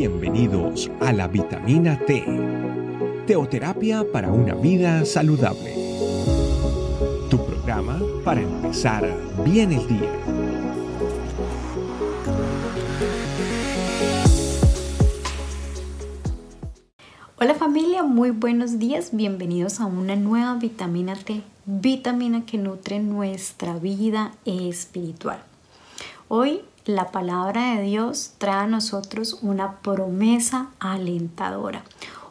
Bienvenidos a la vitamina T, teoterapia para una vida saludable. Tu programa para empezar bien el día. Hola familia, muy buenos días, bienvenidos a una nueva vitamina T, vitamina que nutre nuestra vida espiritual. Hoy la palabra de Dios trae a nosotros una promesa alentadora,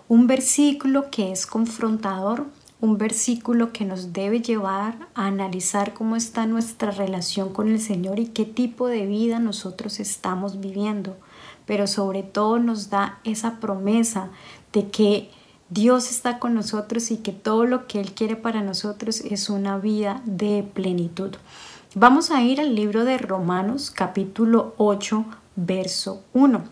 un versículo que es confrontador, un versículo que nos debe llevar a analizar cómo está nuestra relación con el Señor y qué tipo de vida nosotros estamos viviendo, pero sobre todo nos da esa promesa de que Dios está con nosotros y que todo lo que Él quiere para nosotros es una vida de plenitud. Vamos a ir al libro de Romanos capítulo 8, verso 1.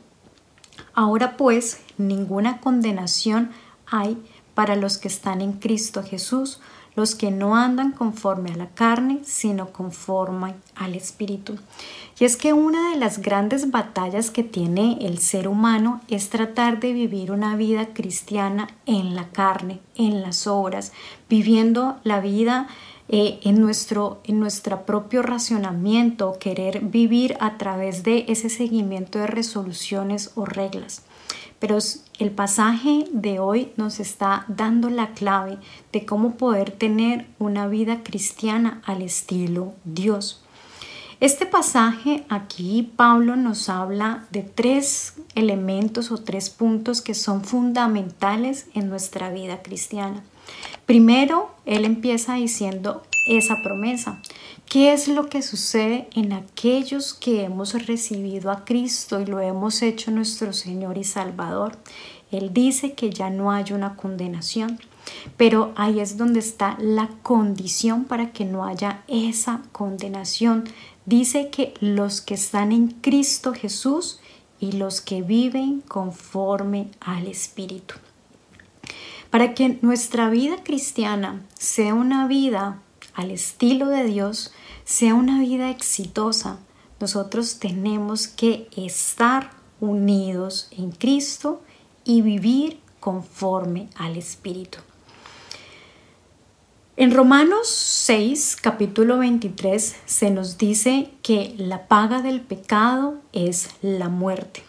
Ahora pues, ninguna condenación hay para los que están en Cristo Jesús, los que no andan conforme a la carne, sino conforme al Espíritu. Y es que una de las grandes batallas que tiene el ser humano es tratar de vivir una vida cristiana en la carne, en las obras, viviendo la vida eh, en, nuestro, en nuestro propio racionamiento, querer vivir a través de ese seguimiento de resoluciones o reglas. Pero el pasaje de hoy nos está dando la clave de cómo poder tener una vida cristiana al estilo Dios. Este pasaje aquí Pablo nos habla de tres elementos o tres puntos que son fundamentales en nuestra vida cristiana. Primero, él empieza diciendo esa promesa. ¿Qué es lo que sucede en aquellos que hemos recibido a Cristo y lo hemos hecho nuestro Señor y Salvador? Él dice que ya no hay una condenación, pero ahí es donde está la condición para que no haya esa condenación. Dice que los que están en Cristo Jesús y los que viven conforme al Espíritu. Para que nuestra vida cristiana sea una vida al estilo de Dios, sea una vida exitosa, nosotros tenemos que estar unidos en Cristo y vivir conforme al Espíritu. En Romanos 6, capítulo 23, se nos dice que la paga del pecado es la muerte.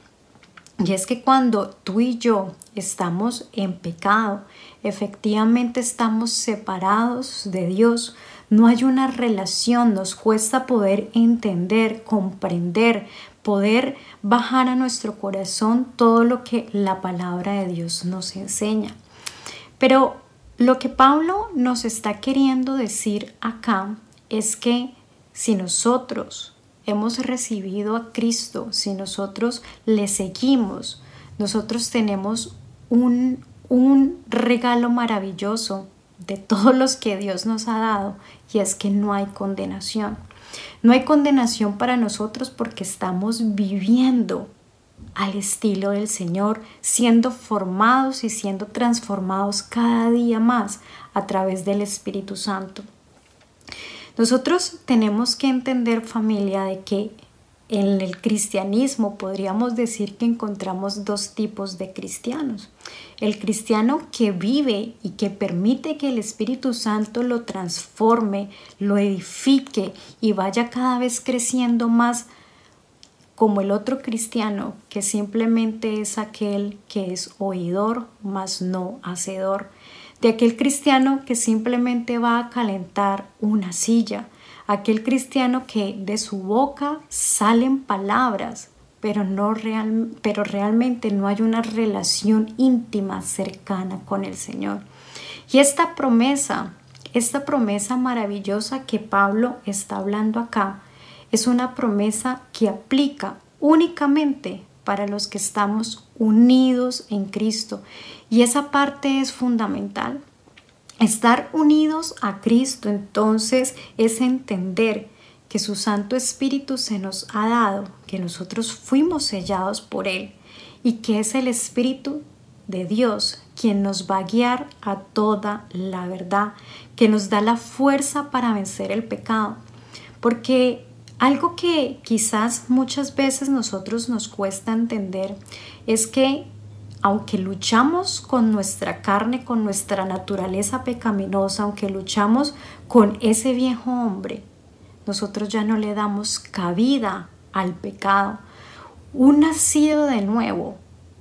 Y es que cuando tú y yo estamos en pecado, efectivamente estamos separados de Dios, no hay una relación, nos cuesta poder entender, comprender, poder bajar a nuestro corazón todo lo que la palabra de Dios nos enseña. Pero lo que Pablo nos está queriendo decir acá es que si nosotros hemos recibido a Cristo, si nosotros le seguimos, nosotros tenemos un, un regalo maravilloso de todos los que Dios nos ha dado y es que no hay condenación. No hay condenación para nosotros porque estamos viviendo al estilo del Señor, siendo formados y siendo transformados cada día más a través del Espíritu Santo. Nosotros tenemos que entender familia de que en el cristianismo podríamos decir que encontramos dos tipos de cristianos. El cristiano que vive y que permite que el Espíritu Santo lo transforme, lo edifique y vaya cada vez creciendo más como el otro cristiano que simplemente es aquel que es oidor, mas no hacedor de aquel cristiano que simplemente va a calentar una silla, aquel cristiano que de su boca salen palabras, pero, no real, pero realmente no hay una relación íntima, cercana con el Señor. Y esta promesa, esta promesa maravillosa que Pablo está hablando acá, es una promesa que aplica únicamente para los que estamos unidos en Cristo. Y esa parte es fundamental. Estar unidos a Cristo entonces es entender que su Santo Espíritu se nos ha dado, que nosotros fuimos sellados por Él y que es el Espíritu de Dios quien nos va a guiar a toda la verdad, que nos da la fuerza para vencer el pecado. Porque Algo que quizás muchas veces nosotros nos cuesta entender es que aunque luchamos con nuestra carne, con nuestra naturaleza pecaminosa, aunque luchamos con ese viejo hombre, nosotros ya no le damos cabida al pecado. Un nacido de nuevo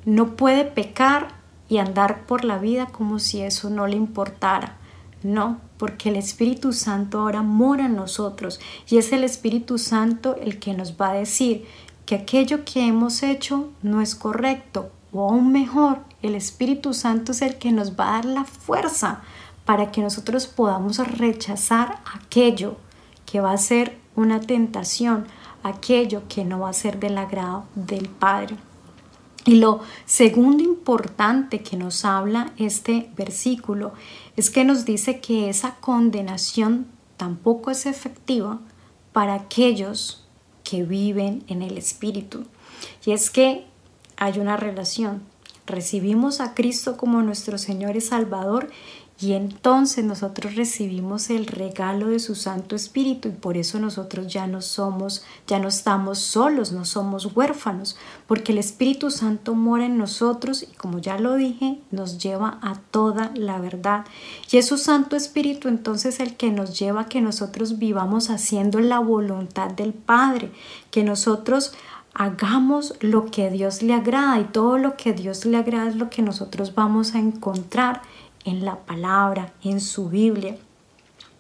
no puede pecar y andar por la vida como si eso no le importara. No, porque el Espíritu Santo ahora mora en nosotros y es el Espíritu Santo el que nos va a decir que aquello que hemos hecho no es correcto o aún mejor, el Espíritu Santo es el que nos va a dar la fuerza para que nosotros podamos rechazar aquello que va a ser una tentación, aquello que no va a ser del agrado del Padre. Y lo segundo importante que nos habla este versículo es que nos dice que esa condenación tampoco es efectiva para aquellos que viven en el Espíritu. Y es que hay una relación. Recibimos a Cristo como nuestro Señor y Salvador y entonces nosotros recibimos el regalo de su Santo Espíritu y por eso nosotros ya no somos, ya no estamos solos, no somos huérfanos, porque el Espíritu Santo mora en nosotros y como ya lo dije, nos lleva a toda la verdad. Y es su Santo Espíritu entonces el que nos lleva a que nosotros vivamos haciendo la voluntad del Padre, que nosotros hagamos lo que Dios le agrada y todo lo que Dios le agrada es lo que nosotros vamos a encontrar en la palabra, en su Biblia.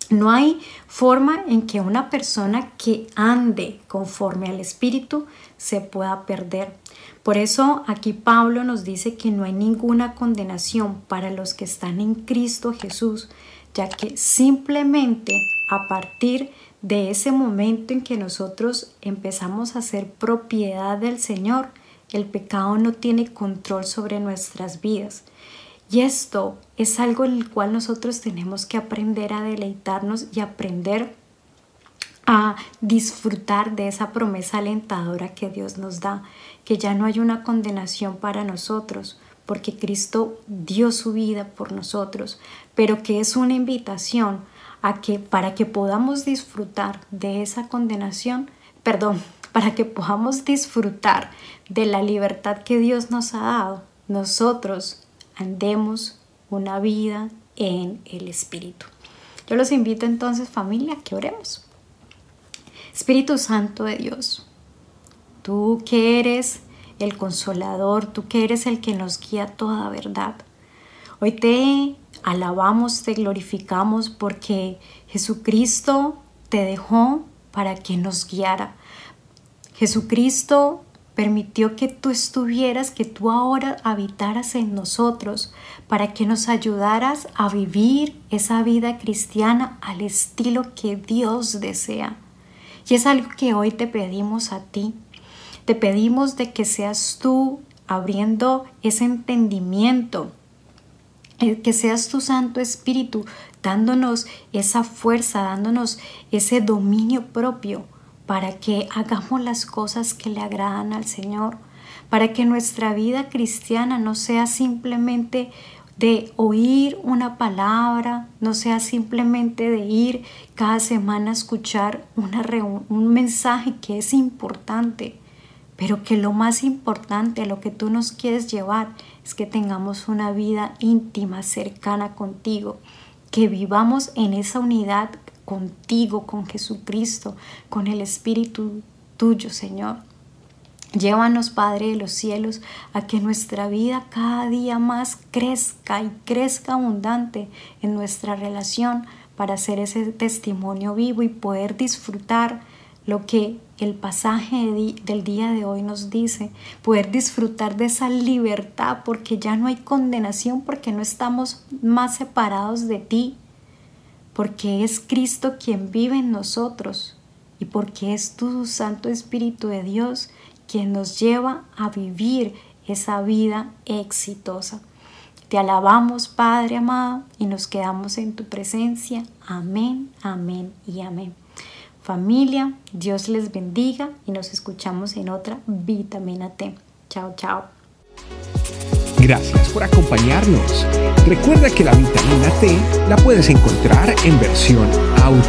No hay forma en que una persona que ande conforme al Espíritu se pueda perder. Por eso aquí Pablo nos dice que no hay ninguna condenación para los que están en Cristo Jesús, ya que simplemente a partir de ese momento en que nosotros empezamos a ser propiedad del Señor, el pecado no tiene control sobre nuestras vidas. Y esto es algo en el cual nosotros tenemos que aprender a deleitarnos y aprender a disfrutar de esa promesa alentadora que Dios nos da, que ya no hay una condenación para nosotros, porque Cristo dio su vida por nosotros, pero que es una invitación a que para que podamos disfrutar de esa condenación, perdón, para que podamos disfrutar de la libertad que Dios nos ha dado, nosotros andemos una vida en el Espíritu. Yo los invito entonces familia que oremos. Espíritu Santo de Dios, tú que eres el consolador, tú que eres el que nos guía toda verdad. Hoy te alabamos, te glorificamos porque Jesucristo te dejó para que nos guiara. Jesucristo permitió que tú estuvieras, que tú ahora habitaras en nosotros, para que nos ayudaras a vivir esa vida cristiana al estilo que Dios desea. Y es algo que hoy te pedimos a ti. Te pedimos de que seas tú abriendo ese entendimiento, eh, que seas tu Santo Espíritu dándonos esa fuerza, dándonos ese dominio propio para que hagamos las cosas que le agradan al Señor, para que nuestra vida cristiana no sea simplemente de oír una palabra, no sea simplemente de ir cada semana a escuchar una un mensaje que es importante, pero que lo más importante, lo que tú nos quieres llevar, es que tengamos una vida íntima, cercana contigo, que vivamos en esa unidad contigo, con Jesucristo, con el Espíritu tuyo, Señor. Llévanos, Padre de los cielos, a que nuestra vida cada día más crezca y crezca abundante en nuestra relación para hacer ese testimonio vivo y poder disfrutar lo que el pasaje del día de hoy nos dice, poder disfrutar de esa libertad porque ya no hay condenación, porque no estamos más separados de ti, porque es Cristo quien vive en nosotros y porque es tu Santo Espíritu de Dios quien nos lleva a vivir esa vida exitosa. Te alabamos, Padre amado, y nos quedamos en tu presencia. Amén, amén y amén. Familia, Dios les bendiga y nos escuchamos en otra vitamina T. Chao, chao. Gracias por acompañarnos. Recuerda que la vitamina T la puedes encontrar en versión audio,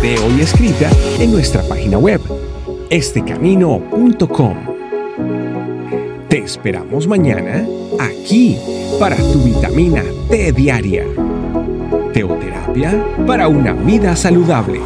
video y escrita en nuestra página web, estecamino.com. Te esperamos mañana aquí para tu vitamina T diaria. Teoterapia para una vida saludable.